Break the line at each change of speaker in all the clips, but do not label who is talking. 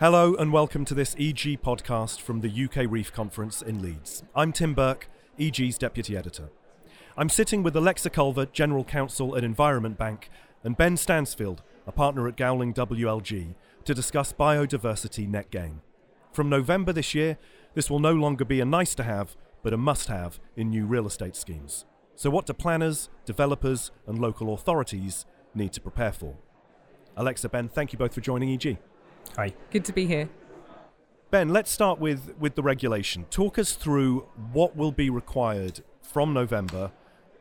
Hello and welcome to this EG podcast from the UKREiiF Conference in Leeds. I'm Tim Burke, EG's Deputy Editor. I'm sitting with Alexa Culver, General Counsel at Environment Bank, and Ben Stansfield, a partner at Gowling WLG, to discuss biodiversity net gain. From November this year, this will no longer be a nice to have, but a must have in new real estate schemes. So, what do planners, developers, and local authorities need to prepare for? Alexa, Ben, thank you both for joining EG.
Hi.
Good to be here.
Ben, let's start with, with the regulation. Talk us through what will be required from November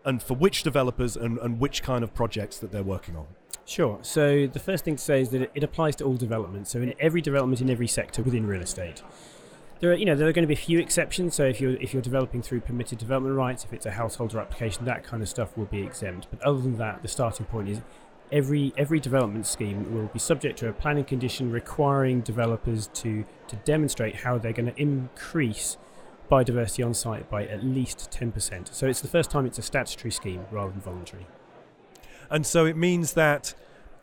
and for which developers and, and which kind of projects that they're working on.
Sure. So the first thing to say is that it applies to all developments. So in every development in every sector within real estate. There are, you know, there are going to be a few exceptions. So if you're if you're developing through permitted development rights, if it's a householder application, that kind of stuff will be exempt. But other than that, the starting point is every every development scheme will be subject to a planning condition requiring developers to to demonstrate how they're going to increase biodiversity on site by at least 10%. So it's the first time it's a statutory scheme rather than voluntary.
And so it means that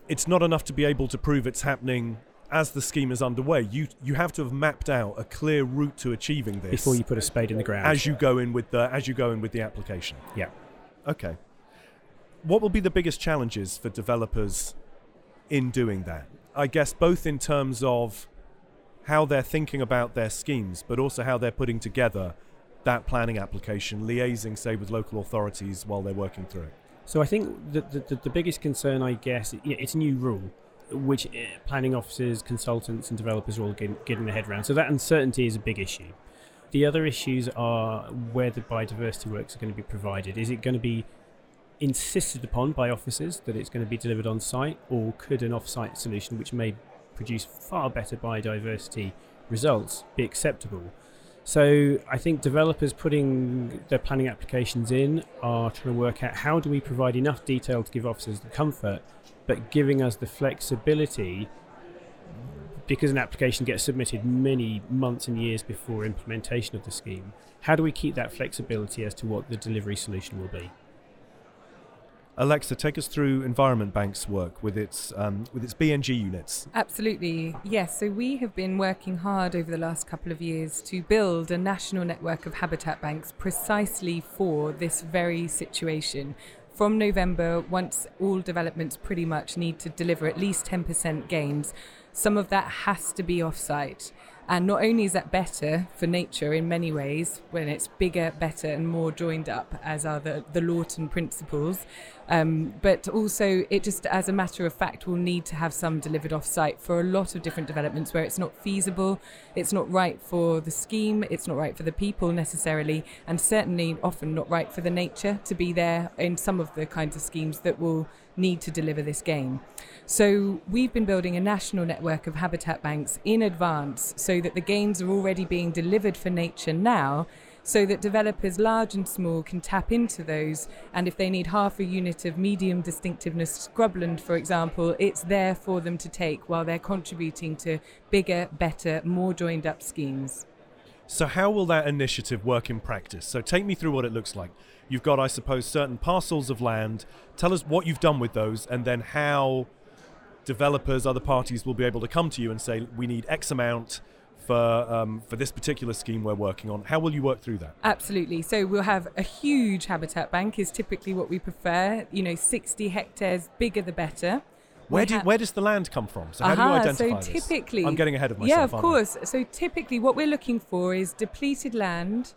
it's not enough to be able to prove it's happening as the scheme is underway. You you have to have mapped out a clear route to achieving this
before you put a spade in the ground.
as you go in with the as you go in with the application.
Yeah.
Okay. What will be the biggest challenges for developers in doing that? I guess both in terms of how they're thinking about their schemes, but also how they're putting together that planning application, liaising, say, with local authorities while they're working through it.
So I think the, the, the biggest concern, I guess, it's a new rule, which eh, planning officers, consultants, and developers are all getting, getting their head around. So that uncertainty is a big issue. The other issues are where the biodiversity works are going to be provided. Is it going to be insisted upon by officers that it's going to be delivered on site, or could an off site solution, which may produce far better biodiversity results, be acceptable? So I think developers putting their planning applications in are trying to work out how do we provide enough detail to give officers the comfort, but giving us the flexibility because an application gets submitted many months and years before implementation of the scheme. How do we keep that flexibility as to what the delivery solution will be?
Alexa, take us through Environment Bank's work with its um, with its BNG units.
Absolutely. Yes. So we have been working hard over the last couple of years to build a national network of habitat banks precisely for this very situation. From November, once all developments pretty much need to deliver at least 10% gains, some of that has to be off-site. And not only is that better for nature in many ways, when it's bigger, better, and more joined up, as are the, the Lawton principles, um, but also it just, as a matter of fact, will need to have some delivered off site for a lot of different developments where it's not feasible, it's not right for the scheme, it's not right for the people necessarily, and certainly often not right for the nature to be there in some of the kinds of schemes that will need to deliver this gain. So we've been building a national network of habitat banks in advance so that the gains are already being delivered for nature now so that developers large and small can tap into those and if they need half a unit of medium distinctiveness scrubland for example it's there for them to take while they're contributing to bigger better more joined up schemes
So, how will that initiative work in practice? So, take me through what it looks like. You've got, I suppose, certain parcels of land. Tell us what you've done with those, and then how developers, other parties will be able to come to you and say, we need X amount for um, for this particular scheme we're working on. How will you work through that?
Absolutely. So we'll have a huge habitat bank is typically what we prefer. You know, 60 hectares, bigger the better.
Where, do,
ha-
where does the land come from? So, how do you identify
so
this?
typically,
I'm getting ahead of myself.
Yeah, of
aren't I?
course. So typically, what we're looking for is depleted land,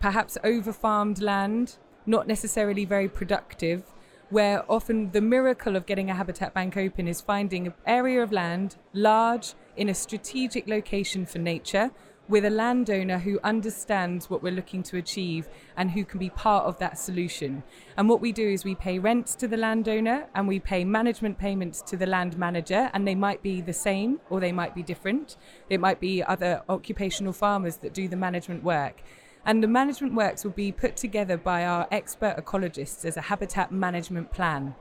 perhaps over farmed land, not necessarily very productive. Where often the miracle of getting a habitat bank open is finding an area of land large in a strategic location for nature with a landowner who understands what we're looking to achieve and who can be part of that solution. And what we do is we pay rents to the landowner and we pay management payments to the land manager, and they might be the same or they might be different. It might be other occupational farmers that do the management work. And the management works will be put together by our expert ecologists as a habitat management plan.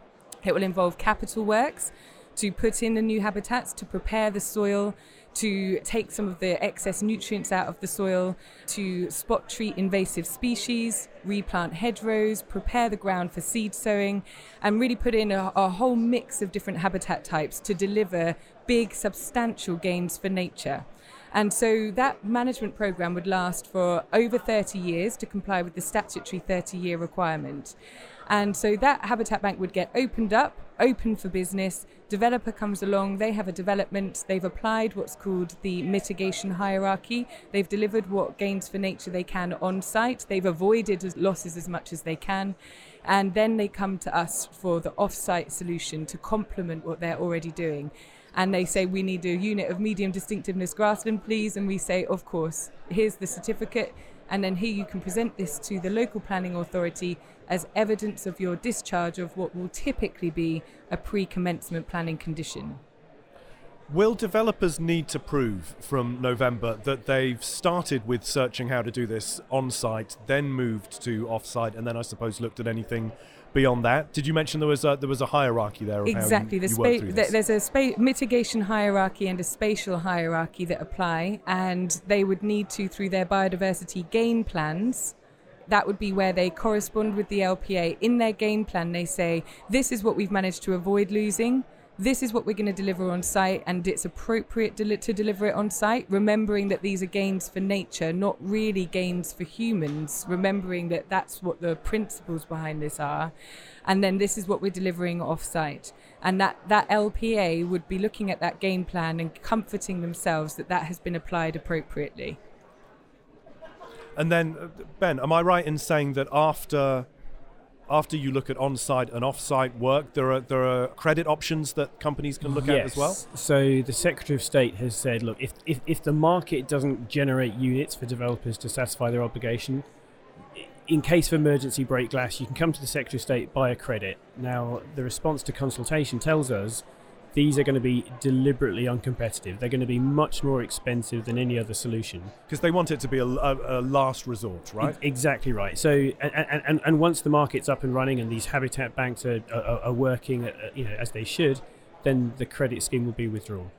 It will involve capital works, to put in the new habitats, to prepare the soil, to take some of the excess nutrients out of the soil, to spot treat invasive species, replant hedgerows, prepare the ground for seed sowing, and really put in a, a whole mix of different habitat types to deliver big, substantial gains for nature. And so that management program would last for over 30 years to comply with the statutory 30 year requirement. And so that habitat bank would get opened up, open for business. Developer comes along, they have a development, they've applied what's called the mitigation hierarchy. They've delivered what gains for nature they can on site, they've avoided losses as much as they can. And then they come to us for the off site solution to complement what they're already doing and they say we need a unit of medium distinctiveness grassland please and we say of course here's the certificate and then here you can present this to the local planning authority as evidence of your discharge of what will typically be a pre commencement planning condition.
Will developers need to prove from November that they've started with searching how to do this on site, then moved to off site, and then I suppose looked at anything beyond that? Did you mention there was a, there was a hierarchy there?
exactly.
You,
the spa- there's a spa- mitigation hierarchy and a spatial hierarchy that apply, and they would need to, through their biodiversity gain plans, that would be where they correspond with the LPA. In their game plan, they say, This is what we've managed to avoid losing. This is what we're going to deliver on site, and it's appropriate to, deliver it on site, remembering that these are games for nature, not really games for humans, remembering that that's what the principles behind this are. And then this is what we're delivering off site. And that, that LPA would be looking at that game plan and comforting themselves that that has been applied appropriately.
And then, uh, Ben, am I right in saying that after after you look at on-site and off-site work, there are there are credit options that companies can look
yes.
at as well.
So the Secretary of State has said, look, if, if if the market doesn't generate units for developers to satisfy their obligation, in case of emergency break glass, you can come to the Secretary of State buy a credit. Now the response to consultation tells us these are going to be deliberately uncompetitive. They're going to be much more expensive than any other solution.
Because they want it to be a, a, a last resort, right?
E- exactly right. So, and, and, and once the market's up and running and these habitat banks are, are, are working, uh, you know, as they should, then the credit scheme will be withdrawn.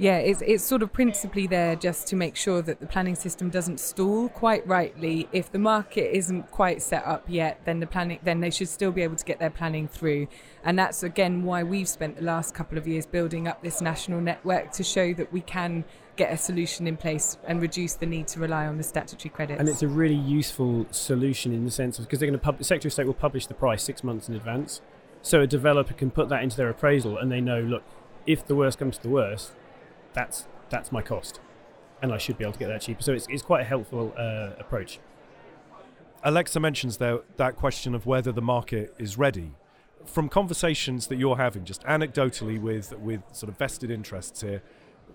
Yeah, it's, it's sort of principally there just to make sure that the planning system doesn't stall quite rightly. If the market isn't quite set up yet, then the planning then they should still be able to get their planning through. And that's again why we've spent the last couple of years building up this national network to show that we can get a solution in place and reduce the need to rely on the statutory credits.
And it's a really useful solution in the sense of because they're going to pub- the Secretary of State will publish the price six months in advance, so a developer can put that into their appraisal and they know, look, if the worst comes to the worst, that's that's my cost, and I should be able to get that cheaper. So it's, it's quite a helpful uh, approach.
Alexa mentions there that question of whether the market is ready. From conversations that you're having, just anecdotally with with sort of vested interests here,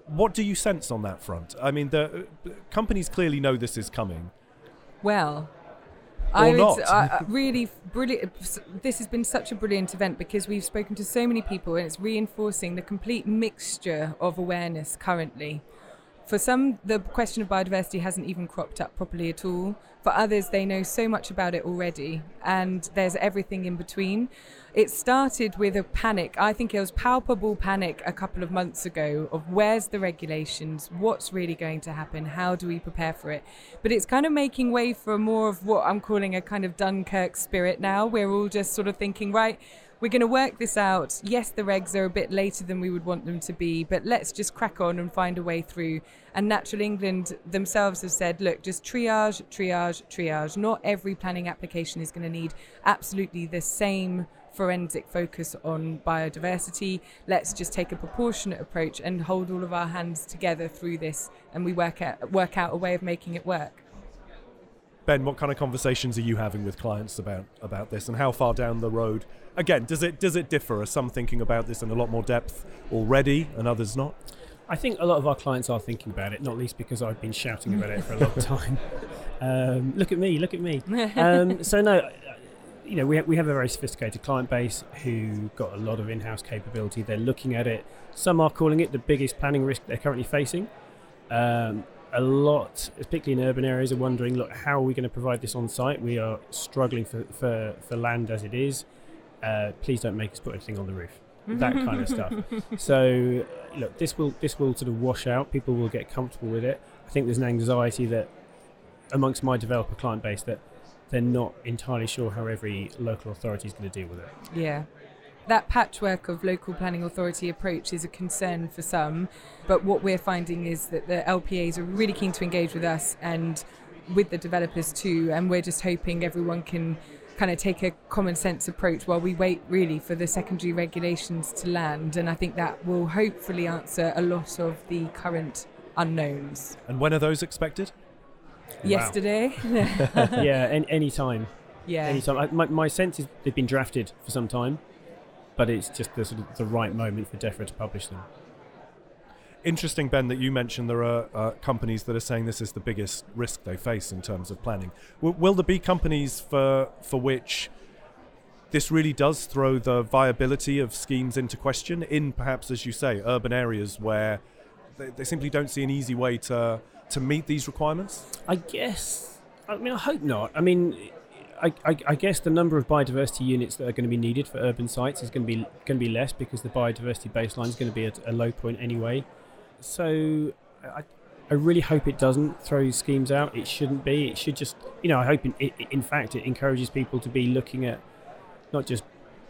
what do you sense on that front? I mean, the uh, companies clearly know this is coming.
Well,
or
I would
not.
uh, really brilliant. This has been such a brilliant event because we've spoken to so many people, and it's reinforcing the complete mixture of awareness currently. For some, the question of biodiversity hasn't even cropped up properly at all. For others, they know so much about it already, and there's everything in between. It started with a panic. I think it was palpable panic a couple of months ago of where's the regulations, what's really going to happen, how do we prepare for it. But it's kind of making way for more of what I'm calling a kind of Dunkirk spirit now. We're all just sort of thinking, right, we're going to work this out. Yes, the regs are a bit later than we would want them to be, but let's just crack on and find a way through. And Natural England themselves have said, look, just triage, triage, triage. Not every planning application is going to need absolutely the same forensic focus on biodiversity. Let's just take a proportionate approach and hold all of our hands together through this, and we work out work out a way of making it work.
Ben, what kind of conversations are you having with clients about about this, and how far down the road? Again, does it does it differ? Are some thinking about this in a lot more depth already, and others not?
I think a lot of our clients are thinking about it, not least because I've been shouting about it for a long time. Um, look at me, look at me. Um, so no, you know, we, ha- we have a very sophisticated client base who got a lot of in-house capability. They're looking at it. Some are calling it the biggest planning risk they're currently facing. Um, a lot, particularly in urban areas, are wondering, look, how are we going to provide this on site? We are struggling for, for, for land as it is. Uh, please don't make us put anything on the roof. that kind of stuff. So, look, this will this will sort of wash out. People will get comfortable with it. I think there's an anxiety that amongst my developer client base that they're not entirely sure how every local authority is going to deal with it.
Yeah. That patchwork of local planning authority approach is a concern for some, but what we're finding is that the LPAs are really keen to engage with us and with the developers too, and we're just hoping everyone can kind of take a common sense approach while we wait really for the secondary regulations to land. And I think that will hopefully answer a lot of the current unknowns.
And when are those expected?
Yesterday.
yeah, any, any time.
yeah.
Any time. I, my, my sense is they've been drafted for some time, but it's just the sort of the right moment for DEFRA to publish them.
Interesting, Ben, that you mentioned there are uh, companies that are saying this is the biggest risk they face in terms of planning. W- will there be companies for for which this really does throw the viability of schemes into question in perhaps, as you say, urban areas where they, they simply don't see an easy way to to meet these requirements?
I guess. I mean, I hope not. I mean, I, I, I guess the number of biodiversity units that are going to be needed for urban sites is going to be going to be less because the biodiversity baseline is going to be at a low point anyway. So I, I really hope it doesn't throw schemes out. It shouldn't be. It should just, you know, I hope in, in fact it encourages people to be looking at not just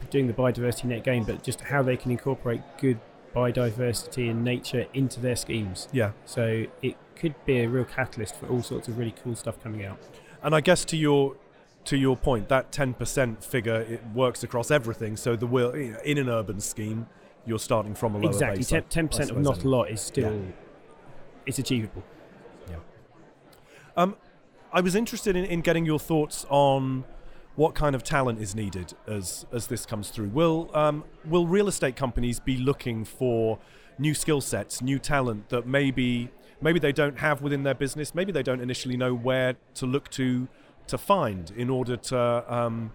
doing the biodiversity net gain, but just how they can incorporate good biodiversity and nature into their schemes.
Yeah.
So it could be a real catalyst for all sorts of really cool stuff coming out.
And I guess to your to your point, that ten percent figure it works across everything. So the will in an urban scheme, you're starting from a lower
exactly,
base. I-
ten percent of not a lot is still
Yeah.
it's achievable. Yeah.
Um, I was interested in, in getting your thoughts on what kind of talent is needed as as this comes through. Will um, will real estate companies be looking for new skill sets, new talent that maybe maybe they don't have within their business, maybe they don't initially know where to look to to find in order to um,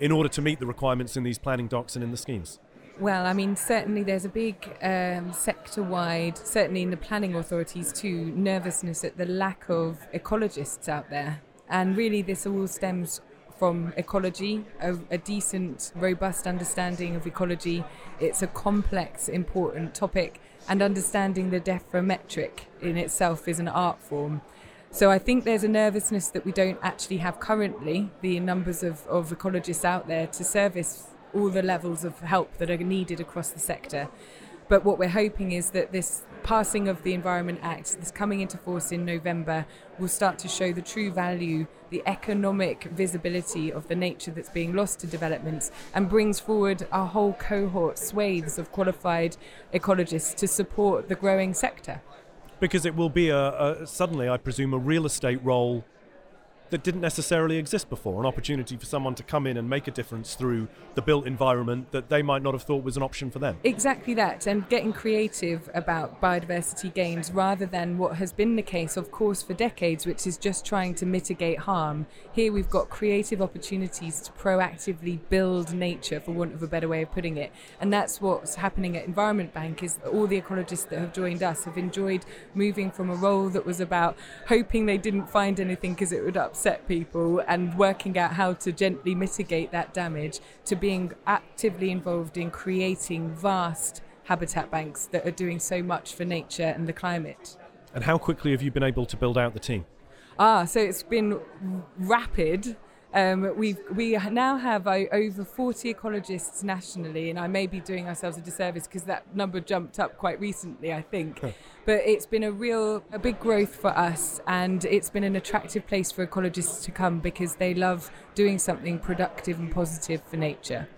in order to meet the requirements in these planning docs and in the schemes.
Well, I mean, certainly there's a big um, sector wide, certainly in the planning authorities too, nervousness at the lack of ecologists out there. And really, this all stems from ecology, a, a decent, robust understanding of ecology. It's a complex, important topic, and understanding the DEFRA metric in itself is an art form. So I think there's a nervousness that we don't actually have currently, the numbers of, of ecologists out there to service all the levels of help that are needed across the sector. But what we're hoping is that this passing of the Environment Act, this coming into force in November, will start to show the true value, the economic visibility of the nature that's being lost to developments, and brings forward a whole cohort, swathes of qualified ecologists to support the growing sector.
Because it will be a, a suddenly, I presume, a real estate role that didn't necessarily exist before, an opportunity for someone to come in and make a difference through the built environment that they might not have thought was an option for them.
Exactly that, and getting creative about biodiversity gains rather than what has been the case, of course, for decades, which is just trying to mitigate harm. Here we've got creative opportunities to proactively build nature, for want of a better way of putting it. And that's what's happening at Environment Bank is all the ecologists that have joined us have enjoyed moving from a role that was about hoping they didn't find anything because it would upset people and working out how to gently mitigate that damage to being actively involved in creating vast habitat banks that are doing so much for nature and the climate.
And how quickly have you been able to build out the team?
Ah, so it's been rapid. Um, we we now have uh, over 40 ecologists nationally, and I may be doing ourselves a disservice because that number jumped up quite recently, I think. But it's been a real, a big growth for us, and it's been an attractive place for ecologists to come because they love doing something productive and positive for nature.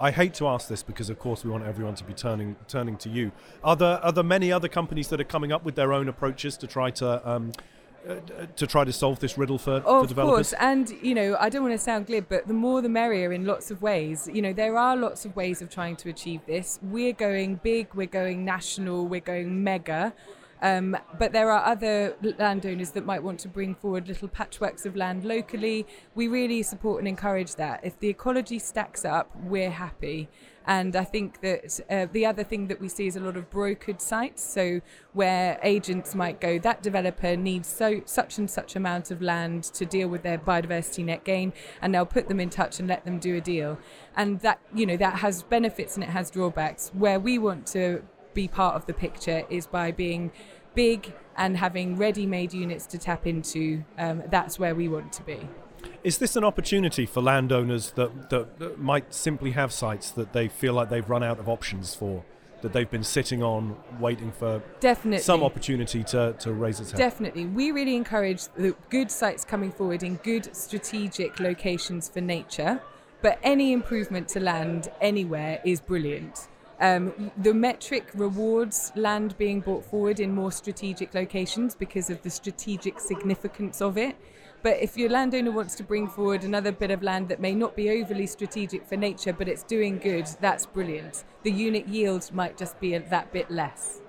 I hate to ask this because, of course, we want everyone to be turning turning to you. Are there are there many other companies that are coming up with their own approaches to try to um, uh, to try to solve this riddle for, for
Of
developers?
course, and you know, I don't want to sound glib, but the more the merrier in lots of ways. You know, there are lots of ways of trying to achieve this. We're going big, we're going national, we're going mega. Um, but there are other landowners that might want to bring forward little patchworks of land locally. We really support and encourage that. If the ecology stacks up, we're happy. And I think that uh, the other thing that we see is a lot of brokered sites. So where agents might go, that developer needs so such and such amount of land to deal with their biodiversity net gain, and they'll put them in touch and let them do a deal. And that you know that has benefits and it has drawbacks. Where we want to be part of the picture is by being big and having ready-made units to tap into. Um, that's where we want to be.
Is this an opportunity for landowners that, that, that, might simply have sites that they feel like they've run out of options for, that they've been sitting on waiting for
Definitely.
some opportunity to, to raise its head?
Definitely. We really encourage the good sites coming forward in good strategic locations for nature, but any improvement to land anywhere is brilliant. Um, the metric rewards land being brought forward in more strategic locations because of the strategic significance of it. But if your landowner wants to bring forward another bit of land that may not be overly strategic for nature, but it's doing good, that's brilliant. The unit yield might just be that bit less.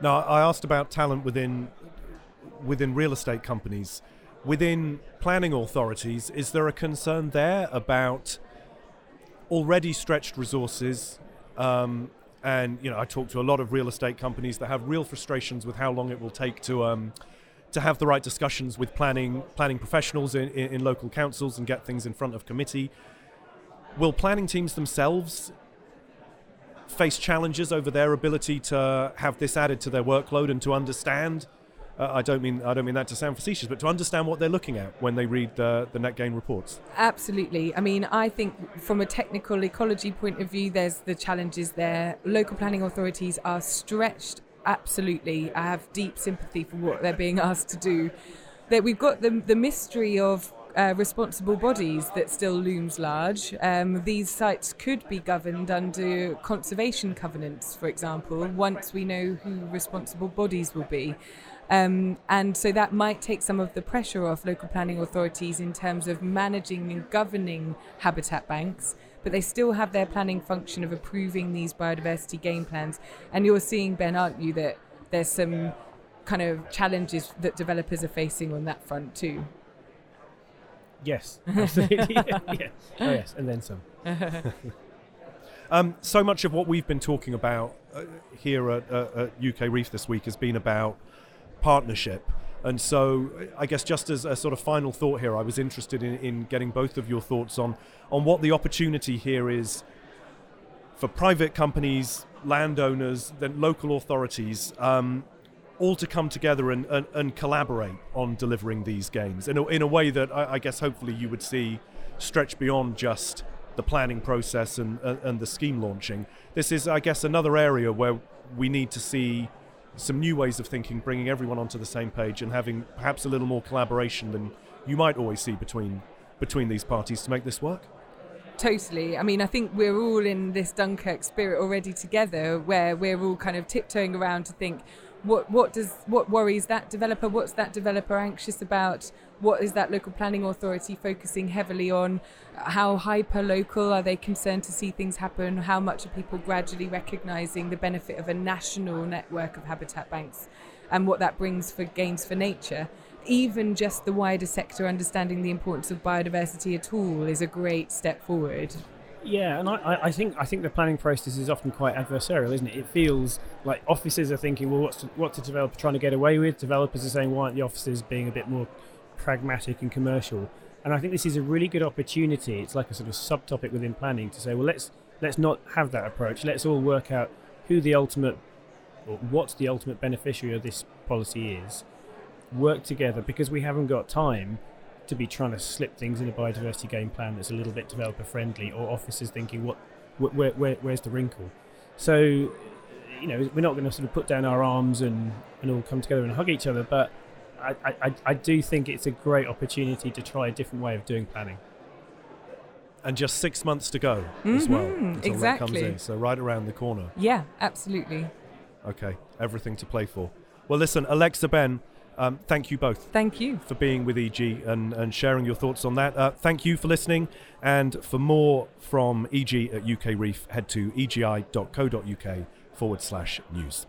Now, I asked about talent within within real estate companies, within planning authorities. Is there a concern there about already stretched resources? Um, and you know, I talk to a lot of real estate companies that have real frustrations with how long it will take to um, to have the right discussions with planning planning professionals in, in, in local councils and get things in front of committee. Will planning teams themselves face challenges over their ability to have this added to their workload and to understand? Uh, I don't mean I don't mean that to sound facetious, but to understand what they're looking at when they read the, the net gain reports.
Absolutely. I mean, I think from a technical ecology point of view, there's the challenges there. Local planning authorities are stretched absolutely. I have deep sympathy for what they're being asked to do. That we've got the, the mystery of uh, responsible bodies that still looms large. Um, these sites could be governed under conservation covenants, for example, once we know who responsible bodies will be. Um, and so that might take some of the pressure off local planning authorities in terms of managing and governing habitat banks but they still have their planning function of approving these biodiversity gain plans. And you're seeing, Ben, aren't you, that there's some kind of challenges that developers are facing on that front too?
Yes, absolutely. yeah, yeah. Oh, yes, and then some.
um, so much of what we've been talking about uh, here at, uh, at UKREiiF this week has been about partnership. And so, I guess just as a sort of final thought here, I was interested in, in getting both of your thoughts on on what the opportunity here is for private companies, landowners, then local authorities, um, all to come together and, and, and, collaborate on delivering these games in a, in a way that I, I, guess hopefully you would see stretch beyond just the planning process and, and, and the scheme launching. This is, I guess, another area where we need to see some new ways of thinking, bringing everyone onto the same page, and having perhaps a little more collaboration than you might always see between between these parties to make this work.
Totally. I mean, I think we're all in this Dunkirk spirit already together, where we're all kind of tiptoeing around to think, what what does what worries that developer? What's that developer anxious about? What is that local planning authority focusing heavily on? How hyper local are they concerned to see things happen? How much are people gradually recognizing the benefit of a national network of habitat banks and what that brings for gains for nature? Even just the wider sector understanding the importance of biodiversity at all is a great step forward.
Yeah, and I, I think I think the planning process is often quite adversarial, isn't it? It feels like officers are thinking, well, what's what's the developer trying to get away with? Developers are saying, why aren't the officers being a bit more pragmatic and commercial? And I think this is a really good opportunity. It's like a sort of subtopic within planning to say, well, let's let's not have that approach. Let's all work out who the ultimate or the ultimate beneficiary of this policy is. Work together because we haven't got time to be trying to slip things in a biodiversity gain plan that's a little bit developer friendly, or officers thinking, what, where, where, where's the wrinkle? So, you know, we're not going to sort of put down our arms and, and all come together and hug each other, but I, I, I do think it's a great opportunity to try a different way of doing planning.
And just six months to go
mm-hmm,
as well until
exactly.
that comes in. So right around the corner.
Yeah, absolutely.
Okay, everything to play for. Well, listen, Alexa, Ben, um, thank you both.
Thank you.
For being with EG and, and sharing your thoughts on that. Uh, thank you for listening. And for more from EG at UKREiiF, head to egi.co.uk forward slash news.